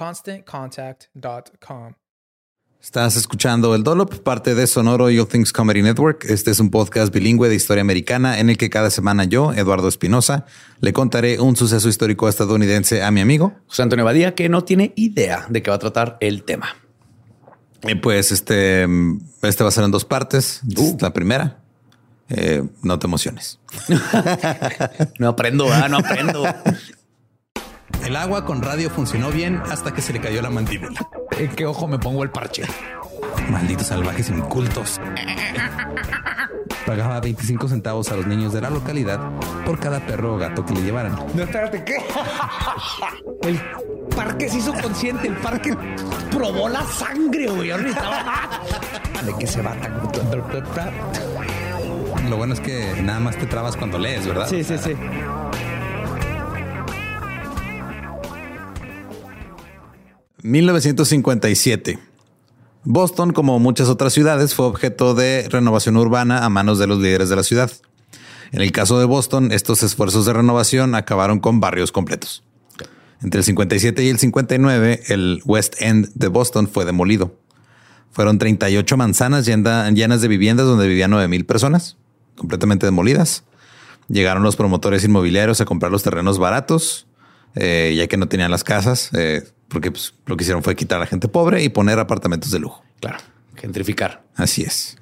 ConstantContact.com. Estás escuchando El Dolop, parte de Sonoro All Things Comedy Network. Este es un podcast bilingüe de historia americana en el que cada semana yo, Eduardo Espinosa, le contaré un suceso histórico estadounidense a mi amigo José Antonio Badía, que no tiene idea de qué va a tratar el tema. Y pues este, este va a ser en dos partes. Uh. La primera, eh, no te emociones. no aprendo, no aprendo. El agua con radio funcionó bien hasta que se le cayó la mandíbula. ¿En qué ojo me pongo el parche? Malditos salvajes incultos. Pagaba 25 centavos a los niños de la localidad por cada perro o gato que le llevaran. No, espérate, ¿qué? El parque se hizo consciente, el parque probó la sangre, güey. ¿De qué se va tan... Lo bueno es que nada más te trabas cuando lees, ¿verdad? Sí, sí, sí. ...1957... Boston, como muchas otras ciudades, fue objeto de renovación urbana a manos de los líderes de la ciudad. En el caso de Boston, estos esfuerzos de renovación acabaron con barrios completos. Entre el 57 y el 59, el West End de Boston fue demolido. Fueron 38 manzanas llenas de viviendas donde vivían 9 mil personas completamente demolidas. Llegaron los promotores inmobiliarios a comprar los terrenos baratos, eh, ya que no tenían las casas, eh, porque pues, lo que hicieron fue quitar a la gente pobre y poner apartamentos de lujo. Claro, gentrificar. Así es.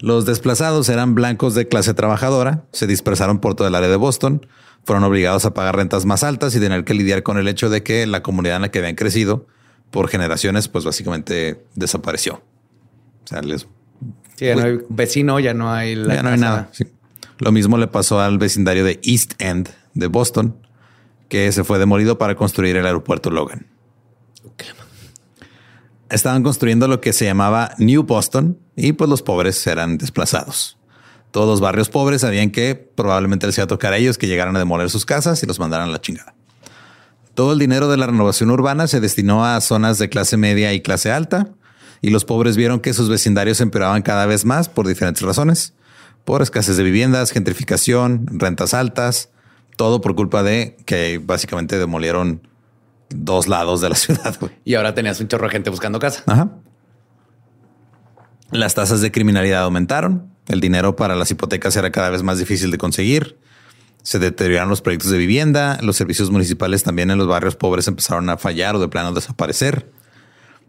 Los desplazados eran blancos de clase trabajadora, se dispersaron por todo el área de Boston, fueron obligados a pagar rentas más altas y tener que lidiar con el hecho de que la comunidad en la que habían crecido por generaciones, pues básicamente desapareció. O sea, les Sí, ya no hay vecino, ya no hay ya no hay nada. Lo mismo le pasó al vecindario de East End de Boston, que se fue demolido para construir el aeropuerto Logan. Estaban construyendo lo que se llamaba New Boston y pues los pobres eran desplazados. Todos los barrios pobres sabían que probablemente les iba a tocar a ellos que llegaran a demoler sus casas y los mandaran a la chingada. Todo el dinero de la renovación urbana se destinó a zonas de clase media y clase alta, y los pobres vieron que sus vecindarios empeoraban cada vez más por diferentes razones. Por escasez de viviendas, gentrificación, rentas altas, todo por culpa de que básicamente demolieron dos lados de la ciudad. Y ahora tenías un chorro de gente buscando casa. Ajá. Las tasas de criminalidad aumentaron. El dinero para las hipotecas era cada vez más difícil de conseguir. Se deterioraron los proyectos de vivienda. Los servicios municipales también en los barrios pobres empezaron a fallar o de plano desaparecer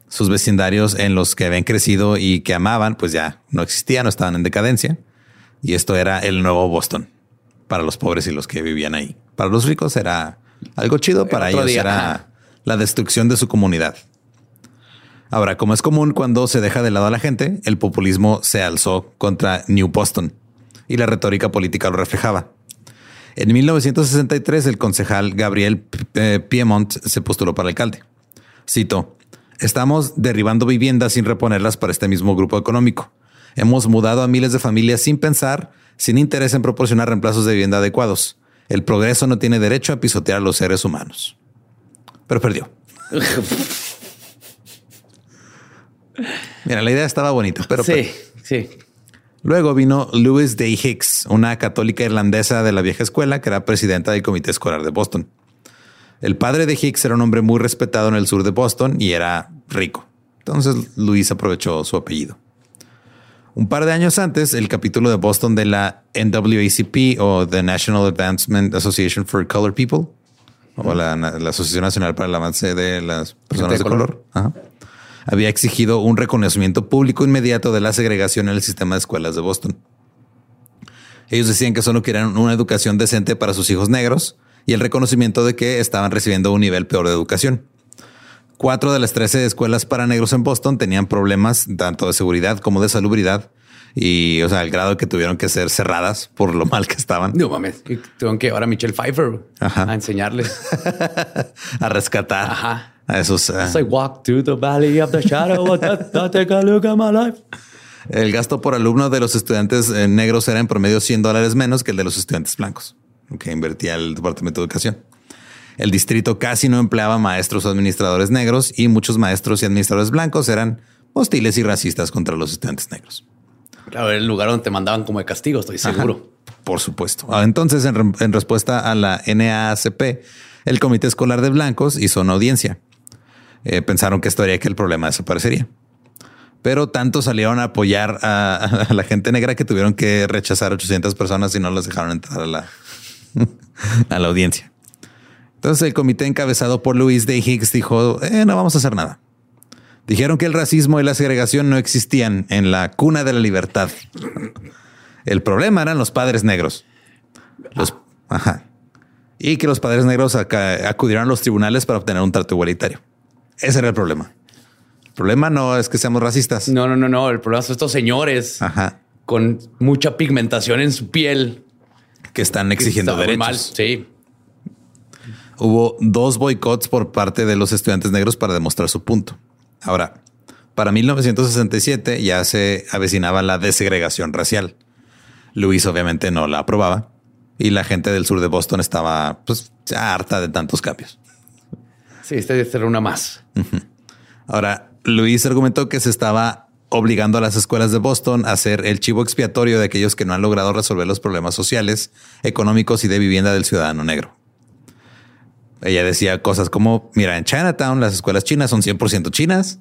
sus vecindarios en los que habían crecido y que amaban, pues ya no existían, no estaban en decadencia. Y esto era el nuevo Boston. para los pobres y los que vivían ahí. Para los ricos era algo chido, para ellos era la destrucción de su comunidad. Ahora, como es común cuando se deja de lado a la gente, el populismo se alzó contra New Boston y la retórica política lo reflejaba. En 1963, el concejal Gabriel eh, Piemont se postuló para alcalde. Cito, estamos derribando viviendas sin reponerlas para este mismo grupo económico. Hemos mudado a miles de familias sin pensar, sin interés en proporcionar reemplazos de vivienda adecuados. El progreso no tiene derecho a pisotear a los seres humanos. Pero perdió. Mira, la idea estaba bonita, pero... Sí, sí. Luego vino Louis Day Hicks, una católica irlandesa de la vieja escuela que era presidenta del comité escolar de Boston. El padre de Hicks era un hombre muy respetado en el sur de Boston y era rico. Entonces Louis aprovechó su apellido. Un par de años antes, el capítulo de Boston de la NAACP o The National Advancement Association for Colored People o la, Asociación Nacional para el Avance de las Personas de, Color, había exigido un reconocimiento público inmediato de la segregación en el sistema de escuelas de Boston. Ellos decían que solo querían una educación decente para sus hijos negros y el reconocimiento de que estaban recibiendo un nivel peor de educación. Cuatro de las 13 escuelas para negros en Boston tenían problemas tanto de seguridad como de salubridad. Y, o sea, al grado que tuvieron que ser cerradas por lo mal que estaban. No mames, tengo que llevar a Michelle Pfeiffer a enseñarles. a rescatar a esos. Uh... walk to the valley of the shadow take a look at my life. El gasto por alumno de los estudiantes eh, negros era en promedio 100 dólares menos que el de los estudiantes blancos, que invertía el Departamento de Educación. El distrito casi no empleaba maestros o administradores negros y muchos maestros y administradores blancos eran hostiles y racistas contra los estudiantes negros. Claro, el lugar donde te mandaban como de castigo, estoy seguro. por supuesto. Ah, entonces, en, respuesta a la NAACP, el Comité Escolar de Blancos hizo una audiencia. Eh, pensaron que esto haría que el problema desaparecería. Pero tanto salieron a apoyar a, la gente negra que tuvieron que rechazar 800 personas y no las dejaron entrar a la, a la audiencia. Entonces el comité encabezado por Louis Day Higgs dijo, eh, no vamos a hacer nada. Dijeron que el racismo y la segregación no existían en la cuna de la libertad. El problema eran los padres negros. Los, ajá. Y que los padres negros acudieron a los tribunales para obtener un trato igualitario. Ese era el problema. El problema no es que seamos racistas. No, no, no, no. El problema son estos señores con mucha pigmentación en su piel que están exigiendo derechos. Mal. Sí. Hubo dos boicots por parte de los estudiantes negros para demostrar su punto. Ahora, para 1967 ya se avecinaba la desegregación racial. Luis obviamente no la aprobaba y la gente del sur de Boston estaba pues harta de tantos cambios. Sí, esta era una más. Ahora, Luis argumentó que se estaba obligando a las escuelas de Boston a ser el chivo expiatorio de aquellos que no han logrado resolver los problemas sociales, económicos y de vivienda del ciudadano negro. Ella decía cosas como, mira, en Chinatown las escuelas chinas son 100% chinas.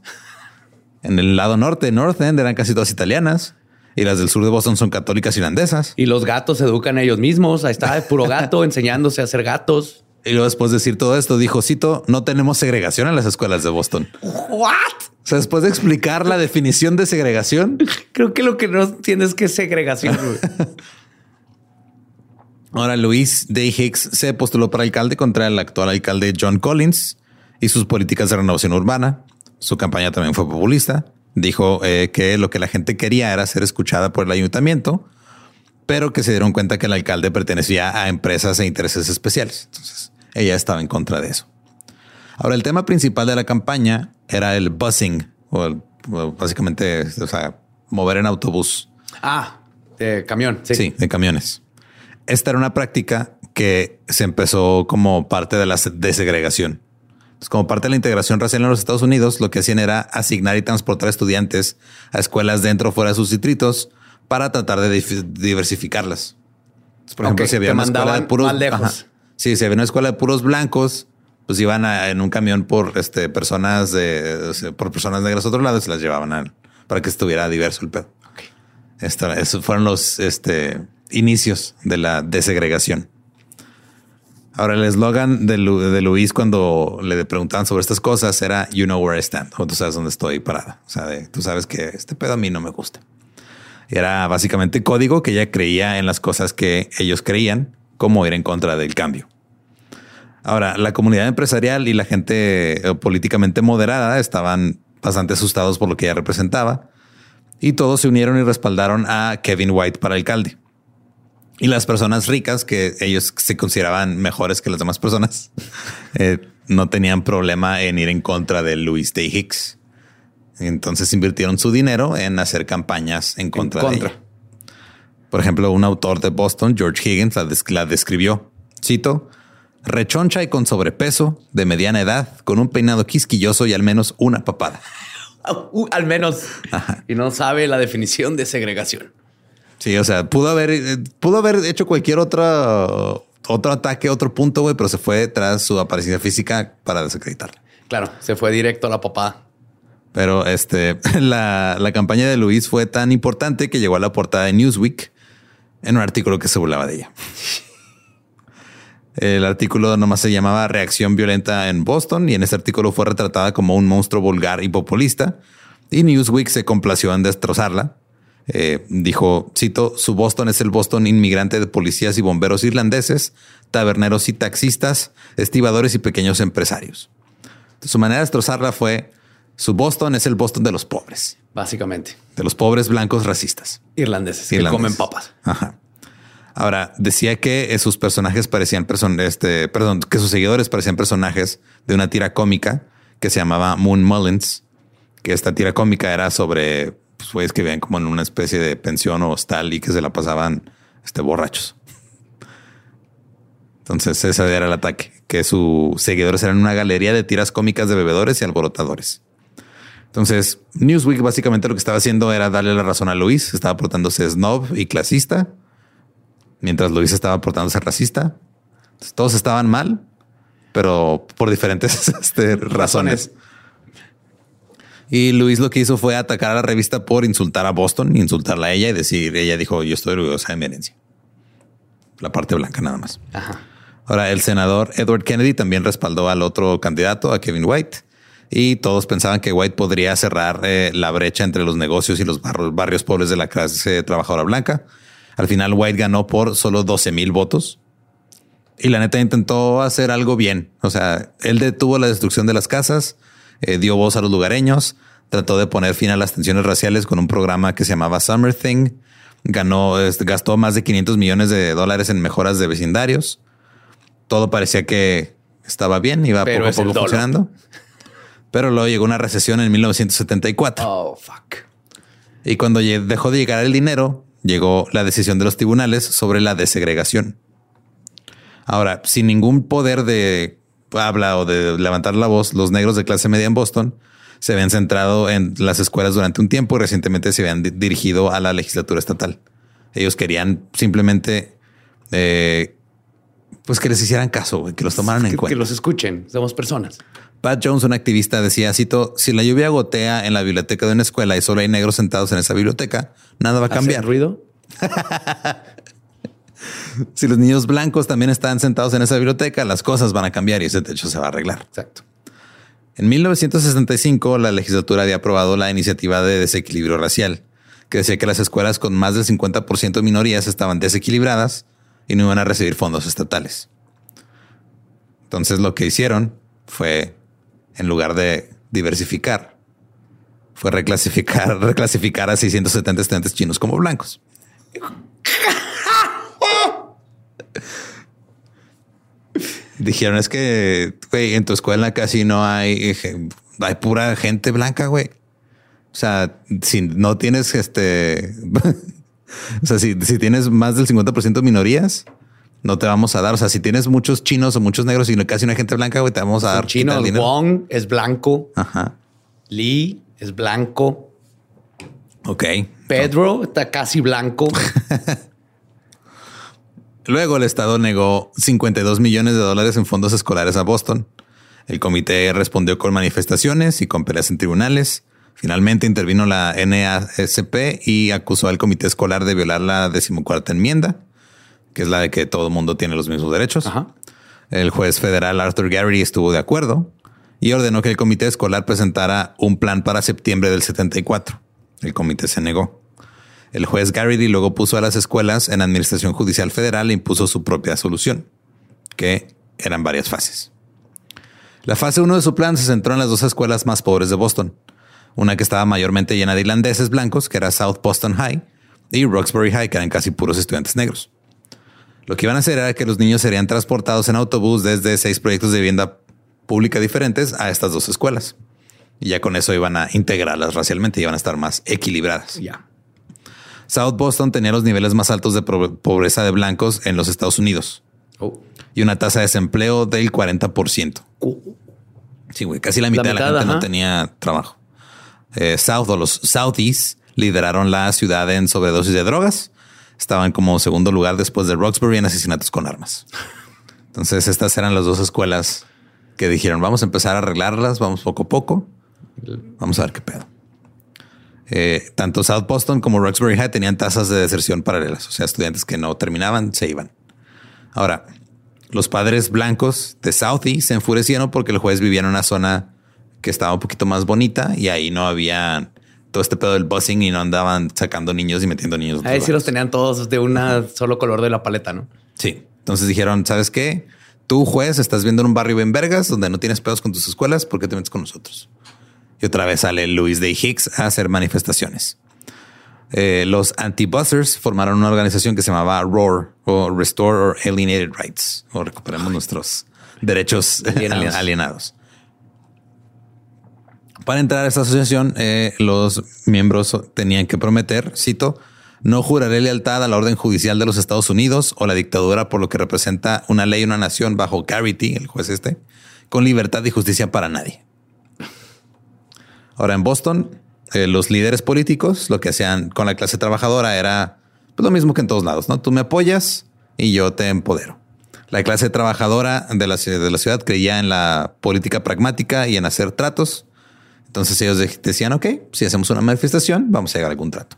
En el lado norte, North End, eran casi todas italianas. Y las del sur de Boston son católicas irlandesas. Y los gatos se educan ellos mismos. Ahí está el puro gato enseñándose a ser gatos. Y luego después de decir todo esto, dijo, cito, no tenemos segregación en las escuelas de Boston. ¿What? O sea, después de explicar la definición de segregación. Creo que lo que no entiendes es que es segregación. Ahora Luis Day Hicks se postuló para alcalde contra el actual alcalde John Collins y sus políticas de renovación urbana. Su campaña también fue populista. Dijo eh, que lo que la gente quería era ser escuchada por el ayuntamiento, pero que se dieron cuenta que el alcalde pertenecía a empresas e intereses especiales. Entonces ella estaba en contra de eso. Ahora el tema principal de la campaña era el busing o, básicamente o sea, mover en autobús. Ah, de camión. sí, de camiones. Esta era una práctica que se empezó como parte de la desegregación. como parte de la integración racial en los Estados Unidos, lo que hacían era asignar y transportar estudiantes a escuelas dentro o fuera de sus distritos para tratar de diversificarlas. Por ejemplo, si había una escuela de puros, si había una escuela de puros blancos, pues iban en un camión por este, personas de, por personas negras a otro lado y se las llevaban para que estuviera diverso el pedo. esos fueron los este, inicios de la desegregación. Ahora, el eslogan de, de, Luis cuando le preguntaban sobre estas cosas era You know where I stand, o tú sabes dónde estoy parada. O sea, tú sabes que este pedo a mí no me gusta. Era básicamente código que ella creía en las cosas que ellos creían como ir en contra del cambio. Ahora, la comunidad empresarial y la gente eh, políticamente moderada estaban bastante asustados por lo que ella representaba y todos se unieron y respaldaron a Kevin White para alcalde. Y las personas ricas, que ellos se consideraban mejores que las demás personas, eh, no tenían problema en ir en contra de Louis Day Hicks. Entonces invirtieron su dinero en hacer campañas en contra, de ella. Por ejemplo, un autor de Boston, George Higgins, la, describió. Cito, rechoncha y con sobrepeso, de mediana edad, con un peinado quisquilloso y al menos una papada. Uh, al menos. Y no sabe la definición de segregación. Sí, o sea, pudo haber, eh, pudo haber hecho cualquier otra, otro ataque, otro punto, güey, pero se fue tras su apariencia física para desacreditarla. Claro, se fue directo a la papada. Pero este, la, la, campaña de Luis fue tan importante que llegó a la portada de Newsweek en un artículo que se burlaba de ella. El artículo nomás se llamaba Reacción violenta en Boston y en ese artículo fue retratada como un monstruo vulgar y populista y Newsweek se complació en destrozarla. Eh, dijo, cito, su Boston es el Boston inmigrante de policías y bomberos irlandeses, taberneros y taxistas, estibadores y pequeños empresarios. Su manera de destrozarla fue, su Boston es el Boston de los pobres. Básicamente. De los pobres blancos racistas. Irlandeses, que comen papas. Ajá. Ahora, decía que eh, sus personajes parecían este, perdón, que sus seguidores parecían personajes de una tira cómica que se llamaba Moon Mullins, que esta tira cómica era sobre pues, que vivían como en una especie de pensión o hostal y que se la pasaban este, borrachos. Entonces ese era el ataque, que sus seguidores eran una galería de tiras cómicas de bebedores y alborotadores. Entonces Newsweek básicamente lo que estaba haciendo era darle la razón a Luis, estaba portándose snob y clasista mientras Luis estaba portándose racista. todos estaban mal, pero por diferentes este, razones. Y Luis lo que hizo fue atacar a la revista por insultar a Boston, insultarla a ella y decir, ella dijo, yo estoy orgullosa de mi herencia. La parte blanca nada más. Ahora, el senador Edward Kennedy también respaldó al otro candidato, a Kevin White, y todos pensaban que White podría cerrar eh, la brecha entre los negocios y los barrios pobres de la clase trabajadora blanca. Al final White ganó por solo 12 mil votos. Y la neta intentó hacer algo bien. O sea, él detuvo la destrucción de las casas, eh, dio voz a los lugareños, trató de poner fin a las tensiones raciales con un programa que se llamaba Summer Thing. Ganó, gastó más de 500 millones de dólares en mejoras de vecindarios. Todo parecía que estaba bien, iba poco a poco funcionando. Pero luego llegó una recesión en 1974. Oh, fuck. Y cuando dejó de llegar el dinero, llegó la decisión de los tribunales sobre la desegregación. Ahora, sin ningún poder de habla o de levantar la voz, los negros de clase media en Boston se habían centrado en las escuelas durante un tiempo y recientemente se habían dirigido a la legislatura estatal. Ellos querían simplemente eh, pues que les hicieran caso, que los tomaran en cuenta. Que los escuchen, somos personas. Pat Jones, un activista, decía, cito, si la lluvia gotea en la biblioteca de una escuela y solo hay negros sentados en esa biblioteca, nada va a cambiar. ruido? si los niños blancos también están sentados en esa biblioteca, las cosas van a cambiar y ese techo se va a arreglar. Exacto. En 1965, la legislatura había aprobado la iniciativa de desequilibrio racial, que decía que las escuelas con más del 50% de minorías estaban desequilibradas y no iban a recibir fondos estatales. Entonces lo que hicieron fue en lugar de diversificar, fue reclasificar, reclasificar a 670 estudiantes chinos como blancos. Dijeron es que güey, en tu escuela casi no hay, hay pura gente blanca, güey. O sea, si no tienes este, o sea, si, si tienes más del 50% de minorías, no te vamos a dar. O sea, si tienes muchos chinos o muchos negros y casi una gente blanca, güey, te vamos a dar. Chino, Wong es blanco. Ajá. Lee es blanco. Ok. Pedro está casi blanco. Luego el Estado negó 52 millones de dólares en fondos escolares a Boston. El comité respondió con manifestaciones y con peleas en tribunales. Finalmente intervino la NASP y acusó al comité escolar de violar la decimocuarta enmienda que es la de que todo el mundo tiene los mismos derechos. El juez federal Arthur Garrity estuvo de acuerdo y ordenó que el comité escolar presentara un plan para septiembre del 74. El comité se negó. El juez Garrity luego puso a las escuelas en Administración Judicial Federal e impuso su propia solución, que eran varias fases. La fase 1 de su plan se centró en las dos escuelas más pobres de Boston. Una que estaba mayormente llena de irlandeses blancos, que era South Boston High, y Roxbury High, que eran casi puros estudiantes negros. Lo que iban a hacer era que los niños serían transportados en autobús desde seis proyectos de vivienda pública diferentes a estas dos escuelas. Y ya con eso iban a integrarlas racialmente y iban a estar más equilibradas. Ya. South Boston tenía los niveles más altos de pobreza de blancos en los Estados Unidos. Oh. Y una tasa de desempleo del 40%. Sí, güey, casi la mitad, de la gente no tenía trabajo. Eh, South o los Southeast lideraron la ciudad en sobredosis de drogas. Estaban como segundo lugar después de Roxbury en asesinatos con armas. Entonces estas eran las dos escuelas que dijeron vamos a empezar a arreglarlas, vamos poco a poco. Vamos a ver qué pedo. Eh, tanto South Boston como Roxbury High tenían tasas de deserción paralelas, o sea, estudiantes que no terminaban se iban. Ahora, los padres blancos de Southie se enfurecieron porque el juez vivía en una zona que estaba un poquito más bonita y ahí no había todo este pedo del busing y no andaban sacando niños y metiendo niños. Ahí sí los tenían todos de un solo color de la paleta, ¿no? Sí. Entonces dijeron, ¿sabes qué? Tú, juez, estás viendo en un barrio en Vergas donde no tienes pedos con tus escuelas, ¿por qué te metes con nosotros? Y otra vez sale Louis Day Hicks a hacer manifestaciones. Eh, los anti-buzzers formaron una organización que se llamaba ROAR o Restore or Alienated Rights o recuperemos nuestros derechos alienados. Para entrar a esta asociación, eh, los miembros tenían que prometer, cito, no juraré lealtad a la orden judicial de los Estados Unidos o la dictadura por lo que representa una ley y una nación bajo Garrity, el juez este, con libertad y justicia para nadie. Ahora en Boston, eh, los líderes políticos lo que hacían con la clase trabajadora era pues, lo mismo que en todos lados, ¿no? Tú me apoyas y yo te empodero. La clase trabajadora de la, de la ciudad creía en la política pragmática y en hacer tratos. Entonces ellos decían, ok, si hacemos una manifestación, vamos a llegar a algún trato.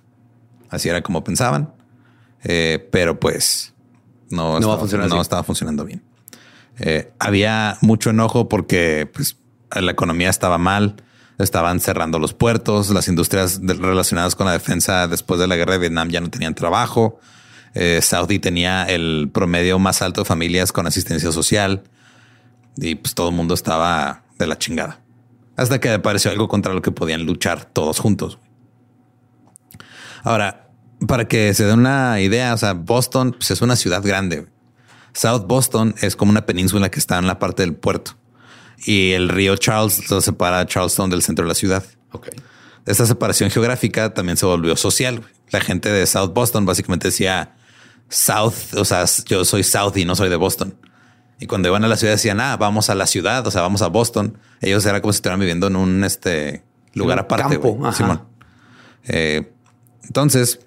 Así era como pensaban. Eh, pero pues no, estaba, no estaba funcionando bien. Eh, había mucho enojo porque pues, la economía estaba mal estaban cerrando los puertos, las industrias relacionadas con la defensa después de la guerra de Vietnam ya no tenían trabajo. Eh, Saudi tenía el promedio más alto de familias con asistencia social y pues todo el mundo estaba de la chingada. Hasta que apareció algo contra lo que podían luchar todos juntos. Ahora, para que se dé una idea, o sea, Boston pues, es una ciudad grande. South Boston es como una península que está en la parte del puerto y el río Charles lo separa a Charleston del centro de la ciudad. Ok. Esta separación geográfica también se volvió social. La gente de South Boston básicamente decía South, o sea, yo soy South y no soy de Boston. Y cuando iban a la ciudad decían, ah, vamos a la ciudad, o sea, vamos a Boston. Ellos era como si estuvieran viviendo en un este, lugar aparte. Simón. Eh, entonces,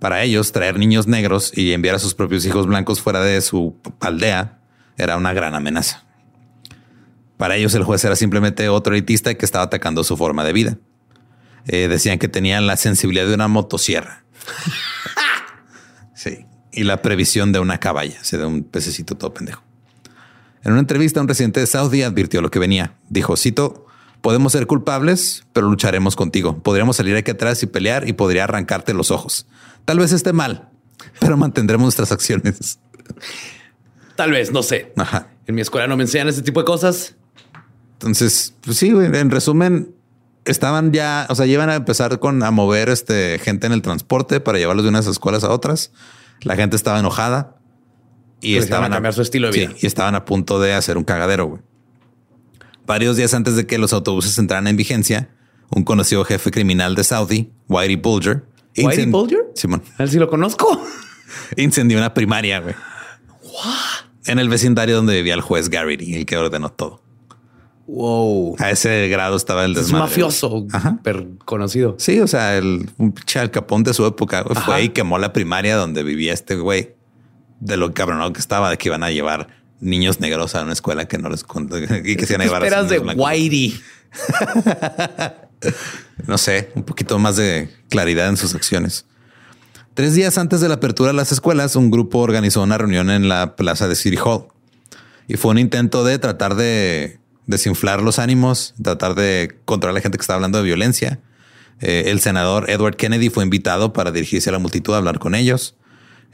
para ellos, traer niños negros y enviar a sus propios hijos blancos fuera de su aldea era una gran amenaza. Para ellos el juez era simplemente otro elitista que estaba atacando su forma de vida. Eh, decían que tenían la sensibilidad de una motosierra. sí. Y la previsión de una caballa, o sea, de un pececito todo pendejo. En una entrevista, un residente de Saudi advirtió lo que venía. Dijo, cito, podemos ser culpables, pero lucharemos contigo. Podríamos salir aquí atrás y pelear y podría arrancarte los ojos. Tal vez esté mal, pero mantendremos nuestras acciones. Tal vez, no sé. Ajá. En mi escuela no me enseñan ese tipo de cosas. Entonces, pues sí, en resumen, estaban ya, o sea, llevan a empezar con a mover este gente en el transporte para llevarlos de unas escuelas a otras. La gente estaba enojada y estaban a cambiar su estilo de vida y estaban a punto de hacer un cagadero. Varios días antes de que los autobuses entraran en vigencia, un conocido jefe criminal de Saudi, Whitey Bulger, Whitey Bulger, Simón, a ver si lo conozco, incendió una primaria güey. en el vecindario donde vivía el juez Garrity, el que ordenó todo. Wow. A ese grado estaba el desmadre. Es mafioso, conocido. Sí, o sea, el un capón de su época fue y quemó la primaria donde vivía este güey. De lo cabronado que estaba, de que iban a llevar niños negros a una escuela que no les y que se iban a llevar esperas de Whitey? no sé, un poquito más de claridad en sus acciones. Tres días antes de la apertura de las escuelas, un grupo organizó una reunión en la plaza de City Hall y fue un intento de tratar de desinflar los ánimos, tratar de controlar a la gente que está hablando de violencia, Eh, el senador Edward Kennedy fue invitado para dirigirse a la multitud a hablar con ellos.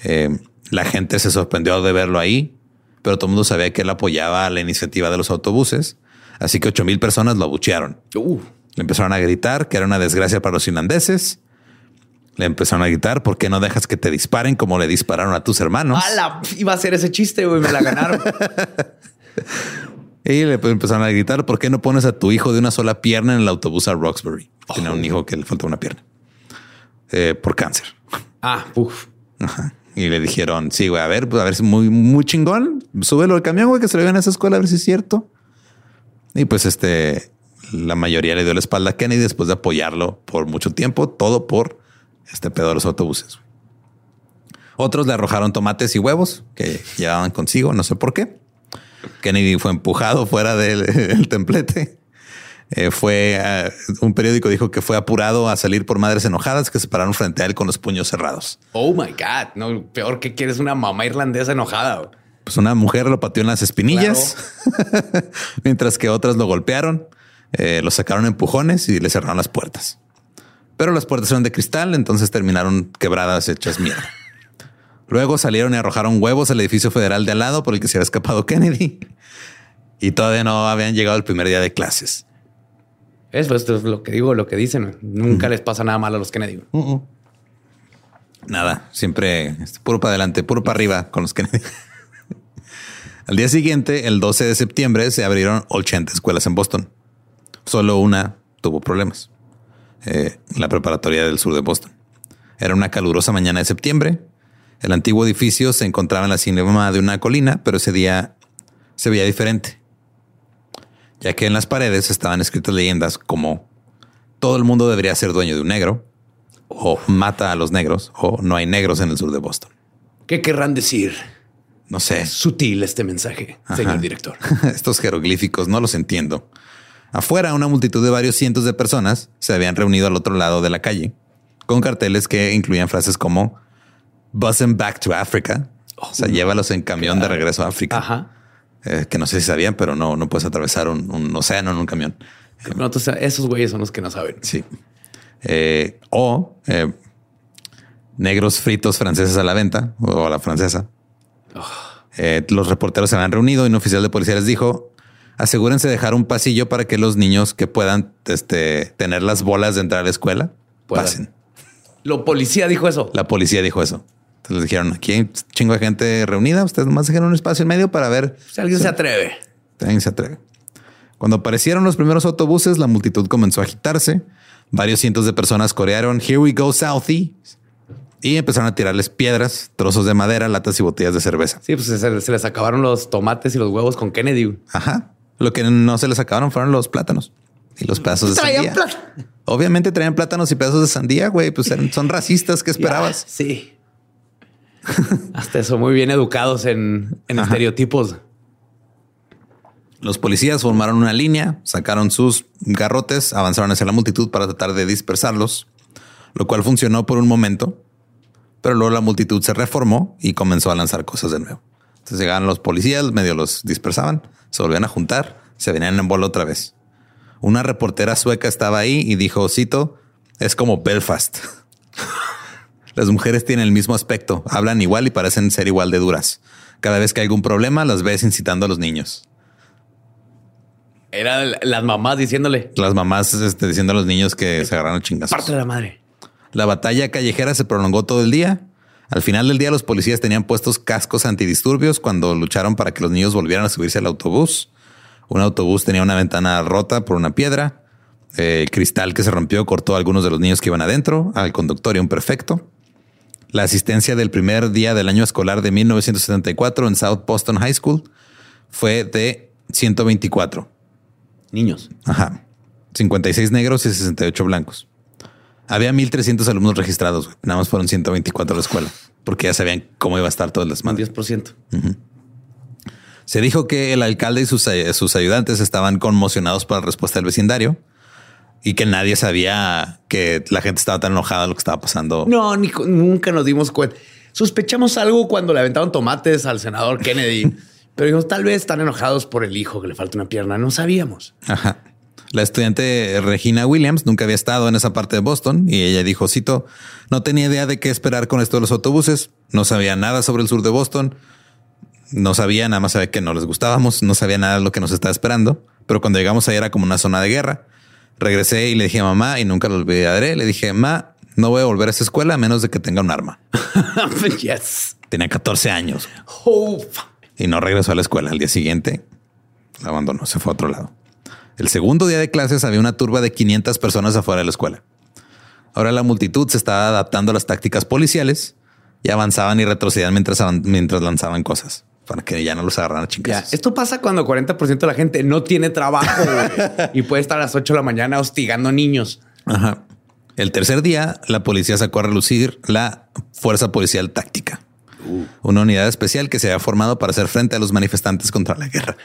Eh, la gente se sorprendió de verlo ahí, pero todo el mundo sabía que él apoyaba la iniciativa de los autobuses. Así que ocho mil personas lo abuchearon. Uh, Le empezaron a gritar que era una desgracia para los irlandeses. Le empezaron a gritar, ¿por qué no dejas que te disparen como le dispararon a tus hermanos? ¡Hala! Iba a ser ese chiste, güey. Me la ganaron. Y le empezaron a gritar, ¿por qué no pones a tu hijo de una sola pierna en el autobús a Roxbury? Tenía un hijo que le faltaba una pierna. Eh, por cáncer. ah, uf. Ajá. Y le dijeron, sí, güey, a ver, pues a ver si muy, muy chingón. Súbelo al camión, güey, que se lo lleven a esa escuela a ver si es cierto. Y pues este, la mayoría le dio la espalda a Kennedy después de apoyarlo por mucho tiempo, todo por este pedo de los autobuses. Otros le arrojaron tomates y huevos que llevaban consigo, no sé por qué. Kennedy fue empujado fuera del templete. Eh, fue eh, un periódico dijo que fue apurado a salir por madres enojadas que se pararon frente a él con los puños cerrados. Oh my God. No, peor que quieres una mamá irlandesa enojada. Pues una mujer lo pateó en las espinillas, mientras que otras lo golpearon, eh, lo sacaron empujones y le cerraron las puertas. Pero las puertas eran de cristal, entonces terminaron quebradas, hechas mierda. Luego salieron y arrojaron huevos al edificio federal de al lado por el que se había escapado Kennedy. Y todavía no habían llegado el primer día de clases. Eso esto es lo que digo, lo que dicen. Nunca les pasa nada malo a los Kennedy. güey. Nada, siempre este, puro para adelante, puro para arriba con los Kennedy. Al día siguiente, el 12 de septiembre, se abrieron 80 escuelas en Boston. Solo una tuvo problemas. Eh, la preparatoria del sur de Boston. Era una calurosa mañana de septiembre. El antiguo edificio se encontraba en la cima de una colina, pero ese día se veía diferente. Ya que en las paredes estaban escritas leyendas como todo el mundo debería ser dueño de un negro, o mata a los negros, o no hay negros en el sur de Boston. ¿Qué querrán decir? No sé. Sutil este mensaje, señor director. Estos jeroglíficos no los entiendo. Afuera, una multitud de varios cientos de personas se habían reunido al otro lado de la calle, con carteles que incluían frases como Bus them back to Africa. o sea, llévalos en camión de regreso a África. Ajá. Eh, que no sé si sabían, pero no, no puedes atravesar un, un océano en un camión. No, entonces, esos güeyes son los que no saben. Sí. Eh, o eh, negros fritos franceses a la venta o a la francesa. Eh, los reporteros se habían reunido y un oficial de policía les dijo asegúrense de dejar un pasillo para que los niños que puedan este, tener las bolas de entrar a la escuela Puedan. pasen. Lo policía dijo eso. La policía dijo eso. Entonces les dijeron aquí hay un chingo de gente reunida. Ustedes nomás dejen un espacio en medio para ver Si alguien se atreve. Alguien se atreve. Cuando aparecieron los primeros autobuses, la multitud comenzó a agitarse. Varios cientos de personas corearon Here we go, Southie. Y empezaron a tirarles piedras, trozos de madera, latas y botellas de cerveza. Sí, pues se, se les acabaron los tomates y los huevos con Kennedy. Ajá. Lo que no se les acabaron fueron los plátanos y los pedazos de Traían sandía. Obviamente traían plátanos y pedazos de sandía, güey. Pues son racistas. ¿Qué esperabas? Sí. Hasta eso, muy bien educados en, en estereotipos. Los policías formaron una línea, sacaron sus garrotes, avanzaron hacia la multitud para tratar de dispersarlos, lo cual funcionó por un momento, pero luego la multitud se reformó y comenzó a lanzar cosas de nuevo. Entonces llegaban los policías, medio los dispersaban, se volvían a juntar, se venían en bola otra vez. Una reportera sueca estaba ahí y dijo, cito, es como Belfast. Las mujeres tienen el mismo aspecto, hablan igual y parecen ser igual de duras. Cada vez que hay algún problema, las ves incitando a los niños. Era las mamás diciéndole Las mamás este, diciendo a los niños que se agarraron chingazos. parte de la madre. La batalla callejera se prolongó todo el día. Al final del día, los policías tenían puestos cascos antidisturbios cuando lucharon para que los niños volvieran a subirse al autobús. Un autobús tenía una ventana rota por una piedra. El cristal que se rompió cortó a algunos de los niños que iban adentro, al conductor y a un perfecto. La asistencia del primer día del año escolar de 1974 en South Boston High School fue de 124. Niños. Ajá. 56 negros y 68 blancos. Había 1300 alumnos registrados. güey. Nada más fueron 124 a la escuela porque ya sabían cómo iba a estar todas las madres. 10%. Se dijo que el alcalde y sus, eh, sus ayudantes estaban conmocionados por la respuesta del vecindario y que nadie sabía que la gente estaba tan enojada de lo que estaba pasando. No, ni nunca nos dimos cuenta. Sospechamos algo cuando le aventaron tomates al senador Kennedy, pero dijimos, tal vez están enojados por el hijo que le falta una pierna. No sabíamos. Ajá. La estudiante Regina Williams nunca había estado en esa parte de Boston y ella dijo, cito, no tenía idea de qué esperar con esto de los autobuses, no sabía nada sobre el sur de Boston, no sabía, nada más sabía que no les gustábamos, no sabía nada de lo que nos estaba esperando, pero cuando llegamos ahí era como una zona de guerra. Regresé y le dije a mamá y nunca lo olvidaré, le dije, ma, no voy a volver a esa escuela a menos de que tenga un arma. yes. Tenía 14 años Oh, y no regresó a la escuela. Al día siguiente la abandonó, se fue a otro lado. El segundo día de clases había una turba de 500 personas afuera de la escuela. Ahora la multitud se estaba adaptando a las tácticas policiales y avanzaban y retrocedían mientras, mientras lanzaban cosas para que ya no los agarraran a Ya, chingazos. esto pasa cuando 40% de la gente no tiene trabajo y puede estar a las 8 de la mañana hostigando niños. Ajá. El tercer día, la policía sacó a relucir la Fuerza Policial Táctica, una unidad especial que se había formado para hacer frente a los manifestantes contra la guerra.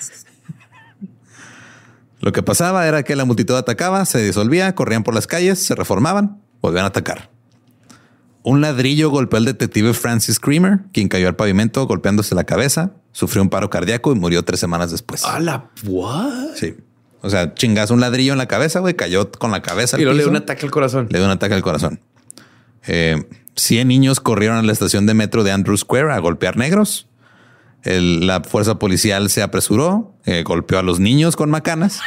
Lo que pasaba era que la multitud atacaba, se disolvía, corrían por las calles, se reformaban, volvían a atacar. Un ladrillo golpeó al detective Francis Creamer, quien cayó al pavimento golpeándose la cabeza, sufrió un paro cardíaco y murió tres semanas después. A la what? Sí. O sea, chingas un ladrillo en la cabeza, güey, cayó con la cabeza. Y luego le dio un ataque al corazón. Le dio un ataque al corazón. Eh, 100 niños corrieron a la estación de metro de Andrew Square a golpear negros. El- la fuerza policial se apresuró, eh, golpeó a los niños con macanas.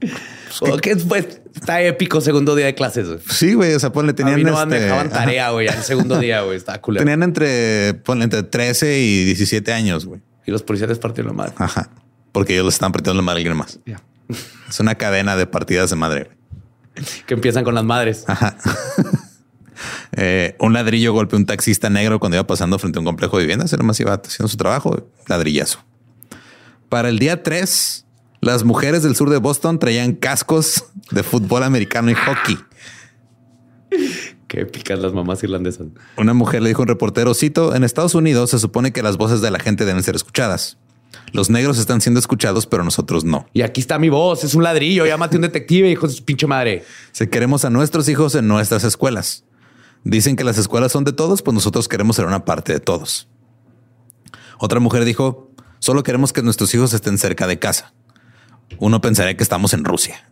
Oh, que pues, está épico segundo día de clases. güey. Sí, güey. O sea, ponle, A tenían, mí no me este, dejaban ajá, tarea, güey, al segundo día, güey. Está culero. tenían entre, ponle, entre 13 y 17 años, güey. Y los policías les partieron la madre. Ajá. Porque ellos les están partiendo la madre a alguien más. Ya. Es una cadena de partidas de madre. güey. Que empiezan con las madres. Ajá. Eh, un ladrillo golpeó a un taxista negro cuando iba pasando frente a un complejo de viviendas. Era más iba haciendo su trabajo. Ladrillazo. Para el día 3, las mujeres del sur de Boston traían cascos de fútbol americano y hockey. Qué épicas las mamás irlandesas. Una mujer le dijo a un reportero, cito, en Estados Unidos se supone que las voces de la gente deben ser escuchadas. Los negros están siendo escuchados, pero nosotros no. Y aquí está mi voz. Es un ladrillo. Llámate un detective, hijo de su pinche madre. Si queremos a nuestros hijos en nuestras escuelas. Dicen que las escuelas son de todos, pues nosotros queremos ser una parte de todos. Otra mujer dijo, solo queremos que nuestros hijos estén cerca de casa. Uno pensaría que estamos en Rusia.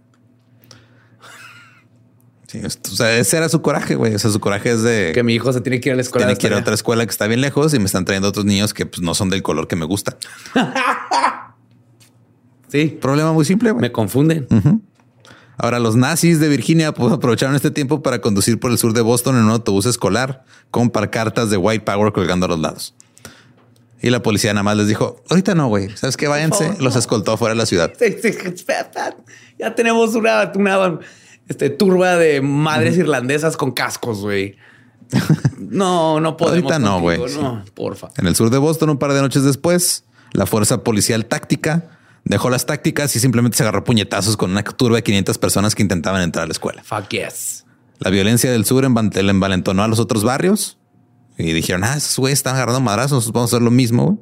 Sí, esto- o sea, ese era su coraje, güey. O sea, su coraje es de Que mi hijo se tiene que ir a la escuela. tiene que ir a otra escuela que está bien lejos y me están trayendo otros niños que pues, no son del color que me gusta. Sí. Problema muy simple, güey. Me confunden. Ahora, los nazis de Virginia pues, aprovecharon este tiempo para conducir por el sur de Boston en un autobús escolar con pancartas de White Power colgando a los lados. Y la policía nada más les dijo, ahorita no, güey, ¿sabes qué? Váyanse. favor, los no. escoltó fuera de la ciudad. Sí, sí. Ya tenemos una, una este, turba de madres irlandesas con cascos, güey. No, no podemos. Ahorita no, güey, No, porfa. En el sur de Boston, un par de noches después, la fuerza policial táctica dejó las tácticas y simplemente se agarró puñetazos con una turba de 500 personas que intentaban entrar a la escuela. Fuck yes. La violencia del sur envalentonó a los otros barrios y dijeron, ah, esos güeyes están agarrando madrazos, nosotros vamos a hacer lo mismo. güey".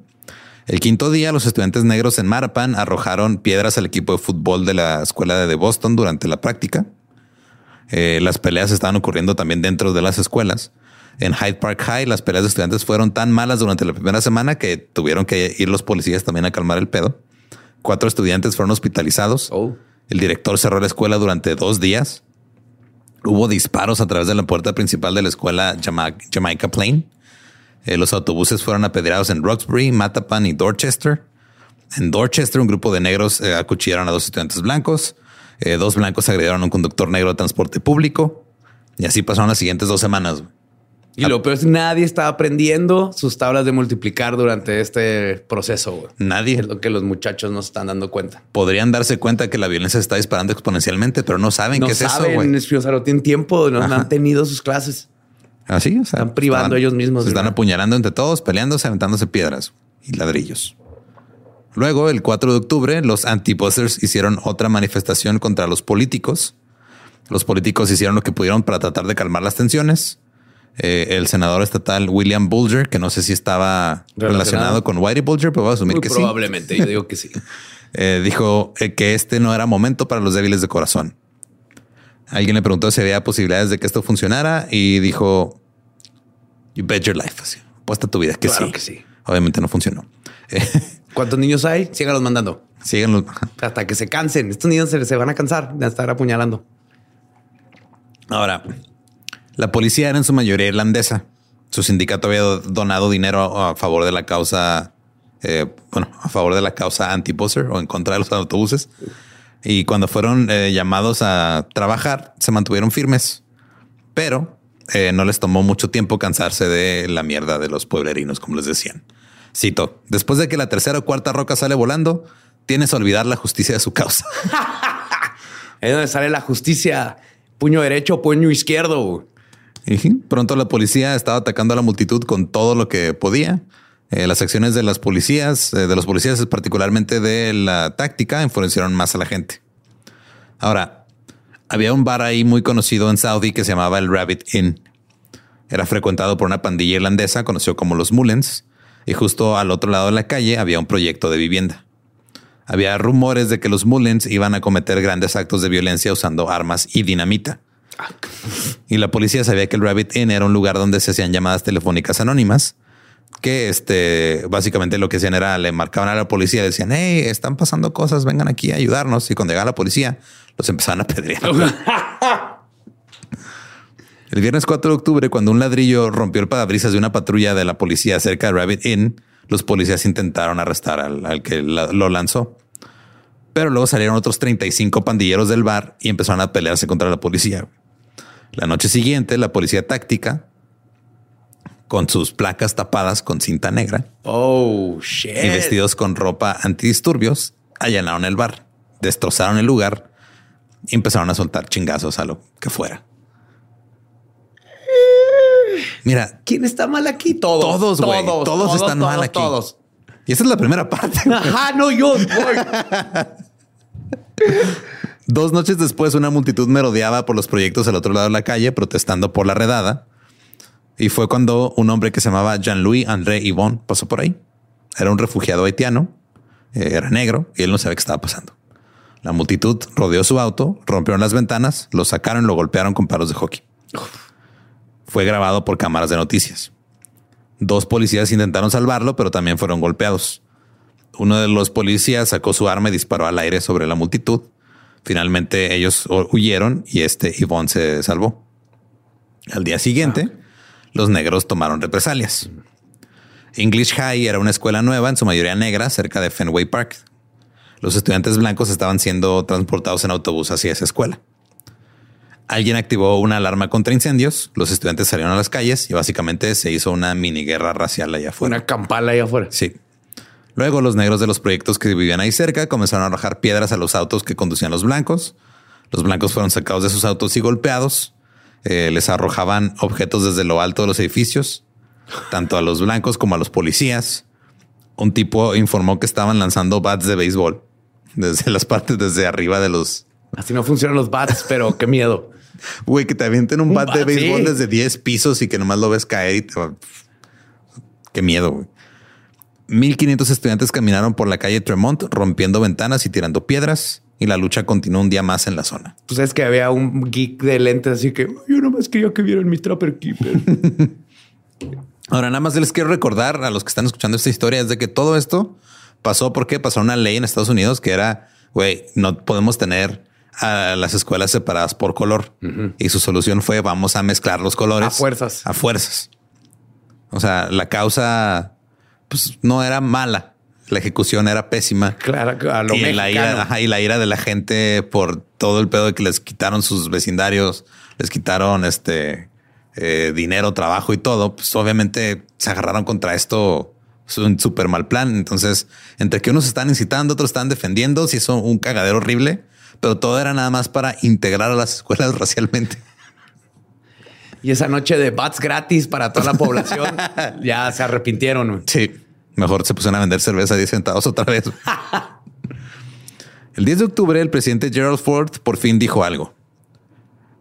El quinto día, los estudiantes negros en Marapan arrojaron piedras al equipo de fútbol de la escuela de Boston durante la práctica. Eh, las peleas estaban ocurriendo también dentro de las escuelas. En Hyde Park High, las peleas de estudiantes fueron tan malas durante la primera semana que tuvieron que ir los policías también a calmar el pedo. Cuatro estudiantes fueron hospitalizados. Oh. El director cerró la escuela durante dos días. Hubo disparos a través de la puerta principal de la escuela Jama- Jamaica Plain. Eh, los autobuses fueron apedreados en Roxbury, Mattapan y Dorchester. En Dorchester, un grupo de negros eh, acuchillaron a dos estudiantes blancos. Eh, dos blancos agredieron a un conductor negro de transporte público. Y así pasaron las siguientes dos semanas. Y lo peor es nadie está aprendiendo sus tablas de multiplicar durante este proceso. güey. Nadie Es lo que los muchachos no se están dando cuenta. podrían darse cuenta que la violencia se está disparando exponencialmente, pero no saben No qué es eso. saben, güey. es- o sea, no tienen tiempo, no, han tenido sus clases. Así, o sea, Están privando ellos mismos Se están una- apuñalando entre todos, peleándose, aventándose piedras y ladrillos. Luego, el 4 de octubre, los anti-buzzers hicieron otra manifestación contra los políticos. Los políticos hicieron lo que pudieron para tratar de calmar las tensiones. Eh, el senador estatal William Bulger, que no sé si estaba relacionado, Relacionado. con Whitey Bulger, pero voy a asumir Muy que sí. probablemente, yo digo que sí. Eh, dijo eh, que este no era momento para los débiles de corazón. Alguien le preguntó si había posibilidades de que esto funcionara y dijo, you bet your life. Así, apuesta tu vida que Claro sí. que sí. Obviamente no funcionó. ¿Cuántos niños hay? Sígalos mandando. Síganlo. Hasta que se cansen. Estos niños se, se van a cansar de estar apuñalando. Ahora, la policía era en su mayoría irlandesa. Su sindicato había do- donado dinero a favor de la causa, eh, bueno, a favor de la causa anti-buzzer o en contra de los autobuses. Y cuando fueron eh, llamados a trabajar, se mantuvieron firmes, pero eh, no les tomó mucho tiempo cansarse de la mierda de los pueblerinos, como les decían. Cito, después de que la tercera o cuarta roca sale volando, tienes a olvidar la justicia de su causa. Es donde sale la justicia. Puño derecho, puño izquierdo. Y pronto la policía estaba atacando a la multitud con todo lo que podía. Eh, las acciones de las policías, eh, de los policías, particularmente de la táctica, enfurecieron más a la gente. Ahora, había un bar ahí muy conocido en Saudi que se llamaba el Rabbit Inn. Era frecuentado por una pandilla irlandesa conocido como los Mullens, y justo al otro lado de la calle había un proyecto de vivienda. Había rumores de que los Mullens iban a cometer grandes actos de violencia usando armas y dinamita. Y la policía sabía que el Rabbit Inn era un lugar donde se hacían llamadas telefónicas anónimas, que este básicamente lo que hacían era le marcaban a la policía, decían, hey, están pasando cosas, vengan aquí a ayudarnos. Y cuando llegaba la policía, los empezaban a pedrear. El viernes 4 de octubre, cuando un ladrillo rompió el parabrisas de una patrulla de la policía cerca de Rabbit Inn, los policías intentaron arrestar al, al que la- lo lanzó. Pero luego salieron otros 35 pandilleros del bar y empezaron a pelearse contra la policía. La noche siguiente, la policía táctica, con sus placas tapadas con cinta negra Oh, shit. y vestidos con ropa antidisturbios, allanaron el bar, destrozaron el lugar y empezaron a soltar chingazos a lo que fuera. Mira, ¿Quién está mal aquí? Todos. Todos, güey. Todos están mal aquí. Todos. y esa es la primera parte. Ajá, no, yo. Dos noches después, una multitud merodeaba por los proyectos al otro lado de la calle protestando por la redada. Y fue cuando un hombre que se llamaba Jean-Louis André Yvon pasó por ahí. Era un refugiado haitiano, eh, era negro y él no sabía qué estaba pasando. La multitud rodeó su auto, rompieron las ventanas, lo sacaron y lo golpearon con palos de hockey. Fue grabado por cámaras de noticias. Dos policías intentaron salvarlo, pero también fueron golpeados. Uno de los policías sacó su arma y disparó al aire sobre la multitud. Finalmente ellos hu- huyeron y este Yvonne se salvó. Al día siguiente, los negros tomaron represalias. English High era una escuela nueva, en su mayoría negra, cerca de Fenway Park. Los estudiantes blancos estaban siendo transportados en autobús hacia esa escuela. Alguien activó una alarma contra incendios, los estudiantes salieron a las calles y básicamente se hizo una mini guerra racial allá afuera. Una campala ahí afuera. Sí. Luego los negros de los proyectos que vivían ahí cerca comenzaron a arrojar piedras a los autos que conducían los blancos. Los blancos fueron sacados de sus autos y golpeados. Eh, les arrojaban objetos desde lo alto de los edificios, tanto a los blancos como a los policías. Un tipo informó que estaban lanzando bats de béisbol desde las partes desde arriba de los... Así no funcionan los bats, pero qué miedo. Güey, que te avienten un, Un bat, de béisbol sí. desde 10 pisos y que nomás lo ves caer y te va... Qué miedo, güey. 1500 estudiantes caminaron por la calle Tremont rompiendo ventanas y tirando piedras y la lucha continuó un día más en la zona. Pues es que había un geek de lentes, así que yo nomás quería que vieran mi Trapper Keeper. Ahora, nada más les quiero recordar a los que están escuchando esta historia es de que todo esto pasó porque pasó una ley en Estados Unidos que era, güey, no podemos tener a las escuelas separadas por color. Y su solución fue vamos a mezclar los colores. A fuerzas. A fuerzas. O sea, la causa pues no era mala. La ejecución era pésima. claro, a lo y la, ira, ajá, y la ira de la gente por todo el pedo de que les quitaron sus vecindarios, les quitaron este eh, dinero, trabajo y todo, pues obviamente se agarraron contra esto. Es un súper mal plan. Entonces, entre que unos están incitando, otros están defendiendo, se hizo un cagadero horrible, pero todo era nada más para integrar a las escuelas racialmente. Y esa noche de bats gratis para toda la población, ya se arrepintieron. Sí. Mejor se pusieron a vender cerveza a 10 centavos otra vez. El 10 de octubre, el presidente Gerald Ford por fin dijo algo.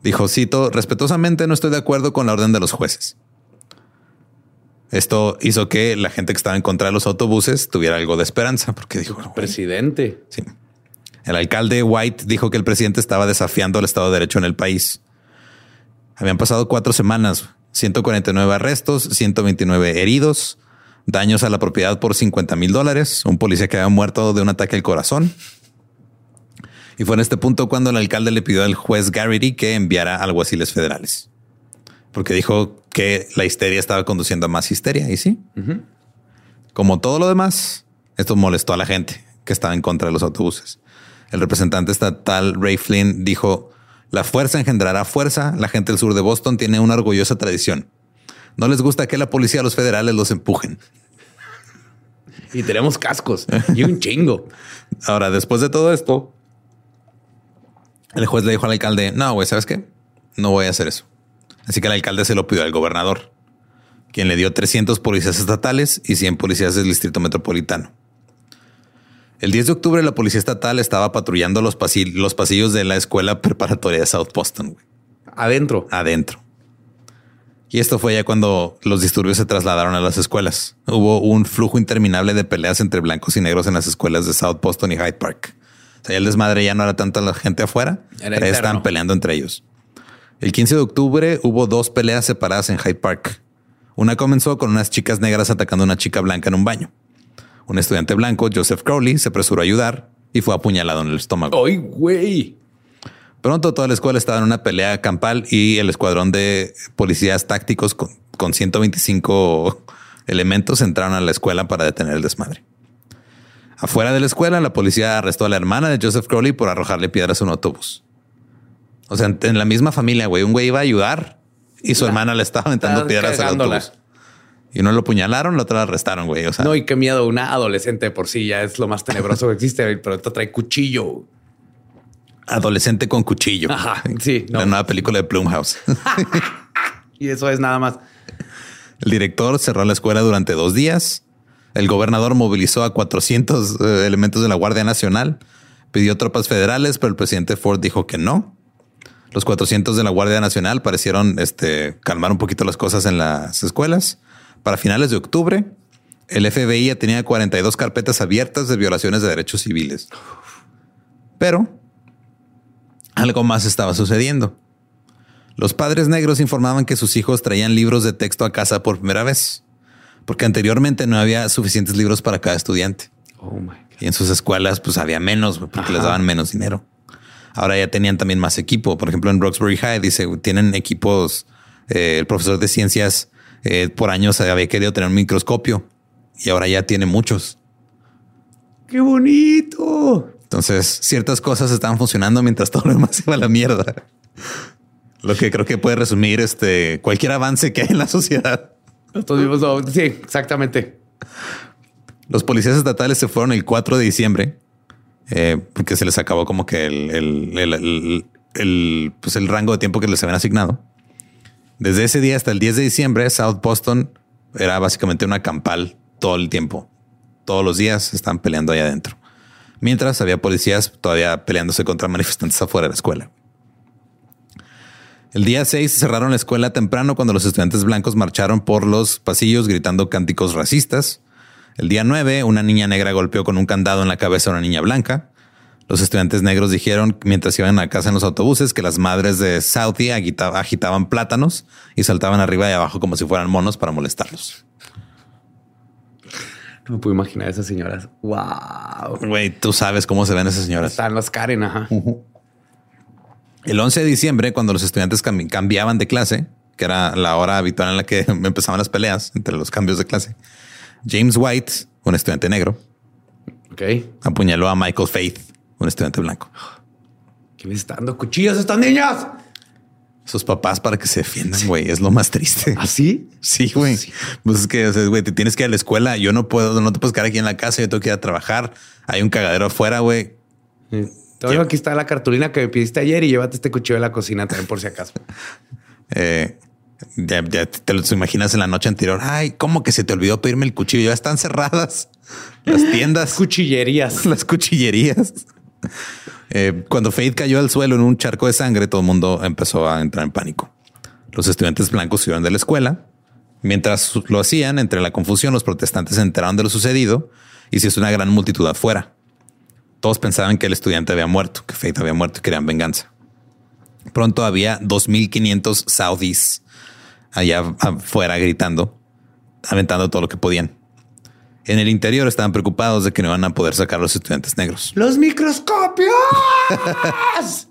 Dijo, cito, respetuosamente no estoy de acuerdo con la orden de los jueces. Esto hizo que la gente que estaba en contra de los autobuses tuviera algo de esperanza, porque dijo, "Güey, Presidente. Sí. El alcalde White dijo que el presidente estaba desafiando el Estado de Derecho en el país. Habían pasado cuatro semanas, 149 arrestos, 129 heridos, daños a la propiedad por 50 mil dólares, un policía que había muerto de un ataque al corazón. Y fue en este punto cuando el alcalde le pidió al juez Garrity que enviara alguaciles federales. Porque dijo que la histeria estaba conduciendo a más histeria. Y sí, como todo lo demás, esto molestó a la gente que estaba en contra de los autobuses. El representante estatal Ray Flynn dijo, la fuerza engendrará fuerza. La gente del sur de Boston tiene una orgullosa tradición. No les gusta que la policía a los federales los empujen. Y tenemos cascos y un chingo. Ahora, después de todo esto, el juez le dijo al alcalde, no, güey, ¿sabes qué? No voy a hacer eso. Así que el alcalde se lo pidió al gobernador, quien le dio 300 policías estatales y 100 policías del distrito metropolitano. El 10 de octubre la policía estatal estaba patrullando los, los pasillos de la escuela preparatoria de South Boston. Güey. Adentro. Adentro. Y esto fue ya cuando los disturbios se trasladaron a las escuelas. Hubo un flujo interminable de peleas entre blancos y negros en las escuelas de South Boston y Hyde Park. O sea, el desmadre ya no era tanto la gente afuera, Era estaban peleando entre ellos. El 15 de octubre hubo dos peleas separadas en Hyde Park. Una comenzó con unas chicas negras atacando a una chica blanca en un baño. Un estudiante blanco, Joseph Crowley, se apresuró a ayudar y fue apuñalado en el estómago. ¡Ay, güey! Pronto toda la escuela estaba en una pelea campal y el escuadrón de policías tácticos con, con 125 elementos entraron a la escuela para detener el desmadre. Afuera de la escuela, la policía arrestó a la hermana de Joseph Crowley por arrojarle piedras a un autobús. O sea, en la misma familia, güey, un güey iba a ayudar y su hermana le estaba aventando piedras al autobús. Y uno lo puñalaron, la otra la arrestaron, güey. O sea, No, y qué miedo. Una adolescente por sí ya es lo más tenebroso que existe, pero esta trae cuchillo. Adolescente con cuchillo. Ajá, sí, no. La nueva película de Plumhouse. Y eso es nada más. El director cerró la escuela durante dos días. El gobernador movilizó a 400 eh, elementos de la Guardia Nacional. Pidió tropas federales, pero el presidente Ford dijo que no. Los 400 de la Guardia Nacional parecieron este, calmar un poquito las cosas en las escuelas. Para finales de octubre, el FBI ya tenía 42 carpetas abiertas de violaciones de derechos civiles. Pero algo más estaba sucediendo. Los padres negros informaban que sus hijos traían libros de texto a casa por primera vez, porque anteriormente no había suficientes libros para cada estudiante. Oh my God. Y en sus escuelas, pues había menos, porque les daban menos dinero. Ahora ya tenían también más equipo. Por ejemplo, en Roxbury High dice, tienen equipos. eh, el profesor de ciencias eh, por años había querido tener un microscopio y ahora ya tiene muchos. ¡Qué bonito! Entonces, ciertas cosas estaban funcionando mientras todo lo demás iba a la mierda. Lo que creo que puede resumir este cualquier avance que hay en la sociedad. Nosotros vimos, no, sí, exactamente. Los policías estatales se fueron el 4 de diciembre eh, porque se les acabó como que el, el- el- el- el, pues el rango de tiempo que les habían asignado. Desde ese día hasta el 10 de diciembre, South Boston era básicamente una campal todo el tiempo. Todos los días estaban peleando ahí adentro. Mientras había policías todavía peleándose contra manifestantes afuera de la escuela. El día 6 cerraron la escuela temprano cuando los estudiantes blancos marcharon por los pasillos gritando cánticos racistas. El día 9, una niña negra golpeó con un candado en la cabeza a una niña blanca. Los estudiantes negros dijeron mientras iban a casa en los autobuses que las madres de Southie agita- agitaban plátanos y saltaban arriba y abajo como si fueran monos para molestarlos. Me puedo imaginar a esas señoras. Wow. Güey, tú sabes cómo se ven esas señoras. Están los Karen, ajá. El 11 de diciembre, cuando los estudiantes cam- cambiaban de clase, que era la hora habitual en la que empezaban las peleas entre los cambios de clase, James White, un estudiante negro, apuñaló a Michael Faith, un estudiante blanco. ¿Qué me está dando cuchillos estas niñas? Sus papás para que se defiendan, güey, es lo más triste. ¿Así? Sí, güey. Pues es que, o sea, güey, te tienes que ir a la escuela. Yo no puedo, no te puedes quedar aquí en la casa. Yo tengo que ir a trabajar. Hay un cagadero afuera, güey. Todo Yo- aquí está la cartulina que me pidiste ayer y llévate este cuchillo de la cocina también por si acaso. Eh, ya, ya te lo imaginas en la noche anterior. Ay, ¿cómo que se te olvidó pedirme el cuchillo? Ya están cerradas las tiendas, Cuchillerías. las cuchillerías. Eh, cuando Faith cayó al suelo en un charco de sangre, todo el mundo empezó a entrar en pánico. Los estudiantes blancos huyeron de la escuela. Mientras lo hacían, entre la confusión, los protestantes se enteraron de lo sucedido y se hizo una gran multitud afuera. Todos pensaban que el estudiante había muerto, que Faith había muerto y querían venganza. Pronto había 2.500 Saudis allá afuera gritando, aventando todo lo que podían. En el interior estaban preocupados de que no iban a poder sacar a los estudiantes negros. ¡Los microscopios!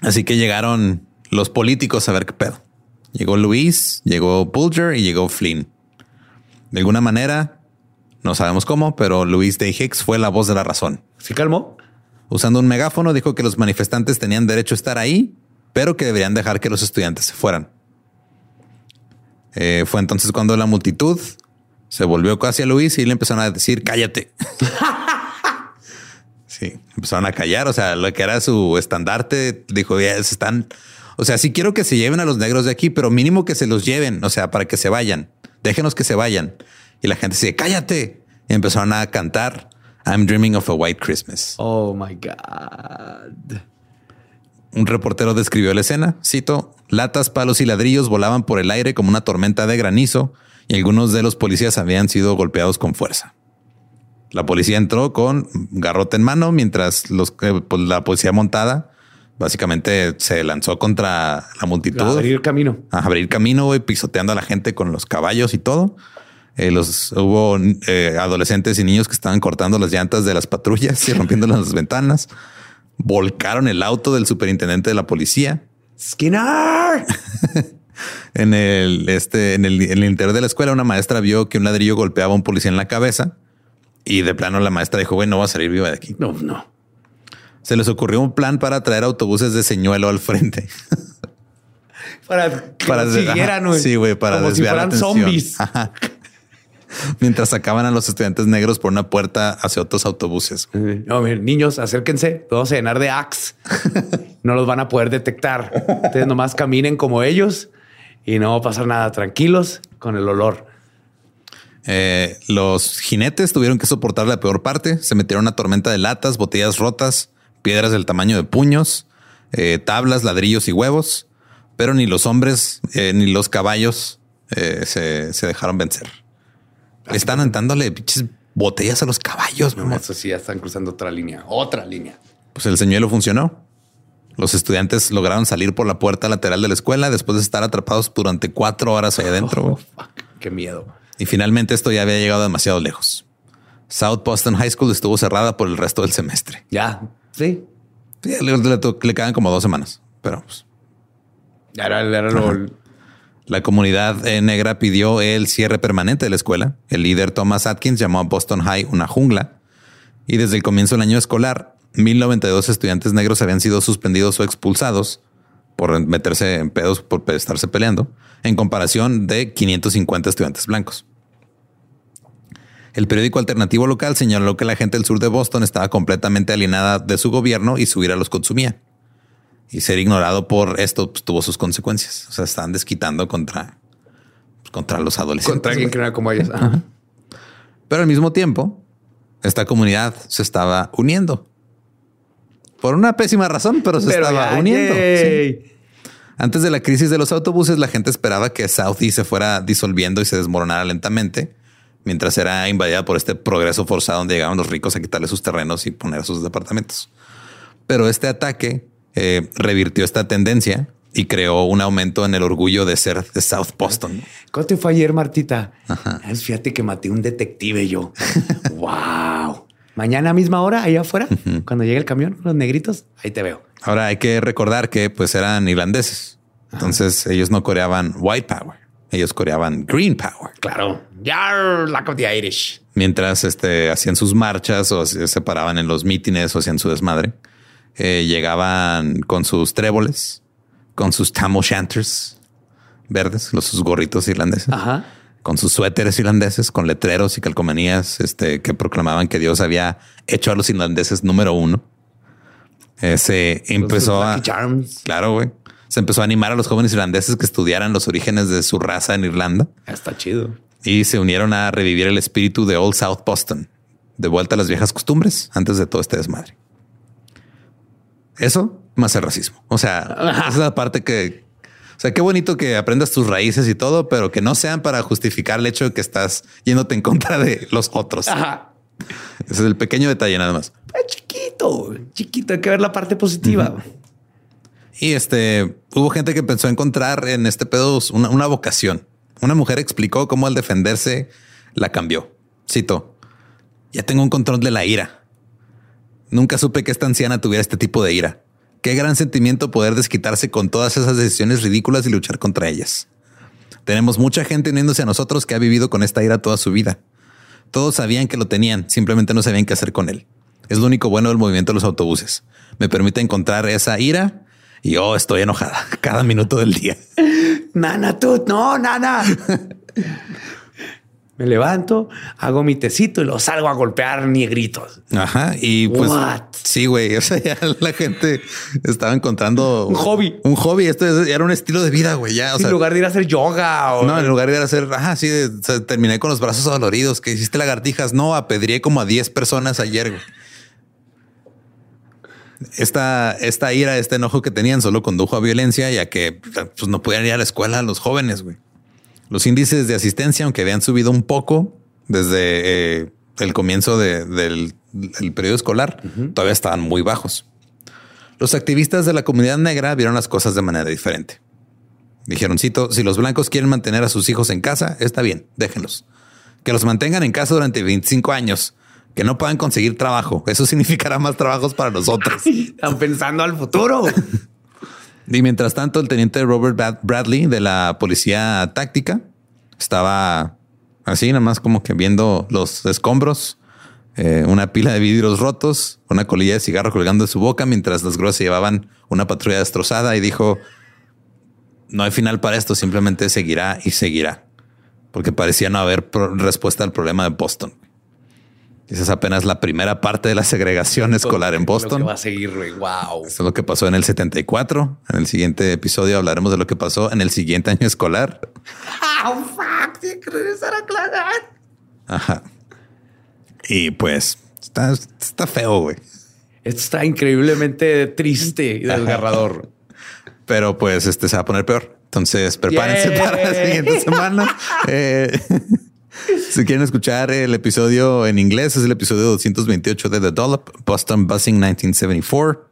Así que llegaron los políticos a ver qué pedo. Llegó Luis, llegó Bulger y llegó Flynn. De alguna manera, no sabemos cómo, pero Luis Day Hicks fue la voz de la razón. ¿Se calmó? Usando un megáfono, dijo que los manifestantes tenían derecho a estar ahí, pero que deberían dejar que los estudiantes se fueran. Eh, fue entonces cuando la multitud se volvió casi a Luis y le empezaron a decir cállate. sí, empezaron a callar. O sea, lo que era su estandarte dijo ya se están. O sea, sí quiero que se lleven a los negros de aquí, pero mínimo que se los lleven. O sea, para que se vayan. Déjenos que se vayan. Y la gente dice cállate. Y empezaron a cantar I'm dreaming of a white Christmas. Oh my God. Un reportero describió la escena. Cito: Latas, palos y ladrillos volaban por el aire como una tormenta de granizo y algunos de los policías habían sido golpeados con fuerza. La policía entró con garrote en mano mientras los, eh, pues, la policía montada básicamente se lanzó contra la multitud. A abrir camino. A abrir camino, y pisoteando a la gente con los caballos y todo. Eh, los, hubo eh, adolescentes y niños que estaban cortando las llantas de las patrullas y rompiendo las ventanas. Volcaron el auto del superintendente de la policía. Skinner. en el, este, en el, en el interior de la escuela, una maestra vio que un ladrillo golpeaba a un policía en la cabeza y de plano la maestra dijo, bueno, no va a salir viva de aquí. No, no. Se les ocurrió un plan para traer autobuses de señuelo al frente. Para que Para siguieran, ajá, güey. sí, güey, para Como si desviar la fueran atención. zombies. Ajá. Mientras sacaban a los estudiantes negros por una puerta hacia otros autobuses. No, miren, niños, acérquense. Vamos a llenar de axe. No los van a poder detectar. Ustedes nomás caminen como ellos y no va a pasar nada. Tranquilos con el olor. Eh, los jinetes tuvieron que soportar la peor parte. Se metieron una tormenta de latas, botellas rotas, piedras del tamaño de puños, eh, tablas, ladrillos y huevos. Pero ni los hombres eh, ni los caballos se, se dejaron vencer. Están aventándole pinches botellas a los caballos. No, mamá. eso sí, ya están cruzando otra línea. Otra línea. Pues el señuelo funcionó. Los estudiantes lograron salir por la puerta lateral de la escuela después de estar atrapados durante cuatro horas ahí adentro. Oh. Qué miedo. Y finalmente esto ya había llegado demasiado lejos. South Boston High School estuvo cerrada por el resto del semestre. Ya. Sí. Sí, le, le, le quedan como dos semanas, pero pues, era lo. la comunidad eh, negra pidió el cierre permanente de la escuela. El líder Thomas Atkins llamó a Boston High una jungla y desde el comienzo del año escolar, 1092 estudiantes negros habían sido suspendidos o expulsados por meterse en pedos, por estarse peleando, en comparación de 550 estudiantes blancos. El periódico alternativo local señaló que la gente del sur de Boston estaba completamente alienada de su gobierno y su ira los consumía. Y ser ignorado por esto pues, tuvo sus consecuencias. O sea, estaban desquitando contra, pues, contra los adolescentes. Contra alguien que no era como ellos. Ajá. Pero al mismo tiempo, esta comunidad se estaba uniendo. Por una pésima razón, pero se Pero estaba ya, uniendo. Sí. Antes de la crisis de los autobuses, la gente esperaba que Southie se fuera disolviendo y se desmoronara lentamente, mientras era invadida por este progreso forzado donde llegaban los ricos a quitarle sus terrenos y poner sus departamentos. Pero este ataque eh, revirtió esta tendencia y creó un aumento en el orgullo de ser de South Boston. ¿Cómo te fue ayer, Martita? Fíjate que maté un detective yo. wow. Mañana a misma hora, ahí afuera, cuando llegue el camión, los negritos, ahí te veo. Ahora hay que recordar que pues eran irlandeses. Entonces ellos no coreaban white power, ellos coreaban green power. Claro. Yar, lack of the Irish. Mientras este, hacían sus marchas o se se paraban en los mítines o hacían su desmadre, eh, llegaban con sus tréboles, con sus tam o' shanters verdes, los sus gorritos irlandeses, Ajá. Con sus suéteres irlandeses, con letreros y calcomanías este, que proclamaban que Dios había hecho a los irlandeses número uno. Eh, se empezó a... Charms. Claro, güey. Se empezó a animar a los jóvenes irlandeses que estudiaran los orígenes de su raza en Irlanda Está chido. y se unieron a revivir el espíritu de Old South Boston, de vuelta a las viejas costumbres antes de todo este desmadre. Eso más el racismo. O sea, esa es la parte que, sea, qué bonito que aprendas tus raíces y todo, pero que no sean para justificar el hecho de que estás yéndote en contra de los otros. Ajá. Ese es el pequeño detalle nada más. Chiquito, chiquito. Hay que ver la parte positiva. Y este hubo gente que pensó encontrar en este pedo una, una vocación. Una mujer explicó cómo al defenderse la cambió. Cito, ya tengo un control de la ira. Nunca supe que esta anciana tuviera este tipo de ira. Qué gran sentimiento poder desquitarse con todas esas decisiones ridículas y luchar contra ellas. Tenemos mucha gente uniéndose a nosotros que ha vivido con esta ira toda su vida. Todos sabían que lo tenían, simplemente no sabían qué hacer con él. Es lo único bueno del movimiento de los autobuses. Me permite encontrar esa ira y yo oh, estoy enojada cada minuto del día. Nana, tú, no, nana. Me levanto, hago mi tecito y lo salgo a golpear negritos. Ajá. Y pues sí, güey. O sea, ya la gente estaba encontrando un hobby, un hobby. Esto era un estilo de vida, güey. Ya, en lugar de ir a hacer yoga o no, en lugar de ir a hacer, ajá, sí, terminé con los brazos doloridos que hiciste lagartijas. No, apedrié como a 10 personas ayer. Güey. Esta, esta ira, este enojo que tenían solo condujo a violencia, ya que pues, no podían ir a la escuela los jóvenes, güey. Los índices de asistencia, aunque habían subido un poco desde eh, el comienzo del, periodo escolar, todavía estaban muy bajos. Los activistas de la comunidad negra vieron las cosas de manera diferente. Dijeron, cito, si los blancos quieren mantener a sus hijos en casa, está bien, déjenlos. Que los mantengan en casa durante 25 años, que no puedan conseguir trabajo. Eso significará más trabajos para nosotros. Están pensando al futuro. Y mientras tanto, el teniente Robert Bradley de la policía táctica estaba así, nada más como que viendo los escombros, eh, una pila de vidrios rotos, una colilla de cigarro colgando de su boca, mientras los gruesos llevaban una patrulla destrozada y dijo, no hay final para esto, simplemente seguirá y seguirá, porque parecía no haber respuesta al problema de Boston. Esa es apenas la primera parte de la segregación escolar en Boston. va a seguir, Wow. Eso es lo que pasó en el 74. En el siguiente episodio hablaremos de lo que pasó en el siguiente año escolar. Oh, fuck. Tiene que regresar a clase. Ajá. Y pues está, está feo, güey. Esto está increíblemente triste y desgarrador. Pero pues este se va a poner peor. Entonces prepárense para la siguiente semana. eh, si quieren escuchar el episodio en inglés, es el episodio 228 de The Dollop, Boston Buzzing 1974.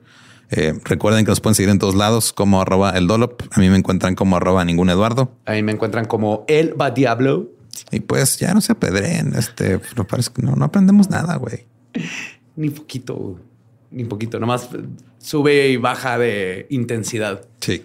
Eh, recuerden que nos pueden seguir en todos lados como arroba el Dollop. A mí me encuentran como arroba ningún Eduardo. A mí me encuentran como el Diablo. Y pues ya no se apedreen. Este, no parece que no, no aprendemos nada, güey. Ni poquito, ni poquito. Nomás sube y baja de intensidad. Sí.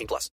18 plus.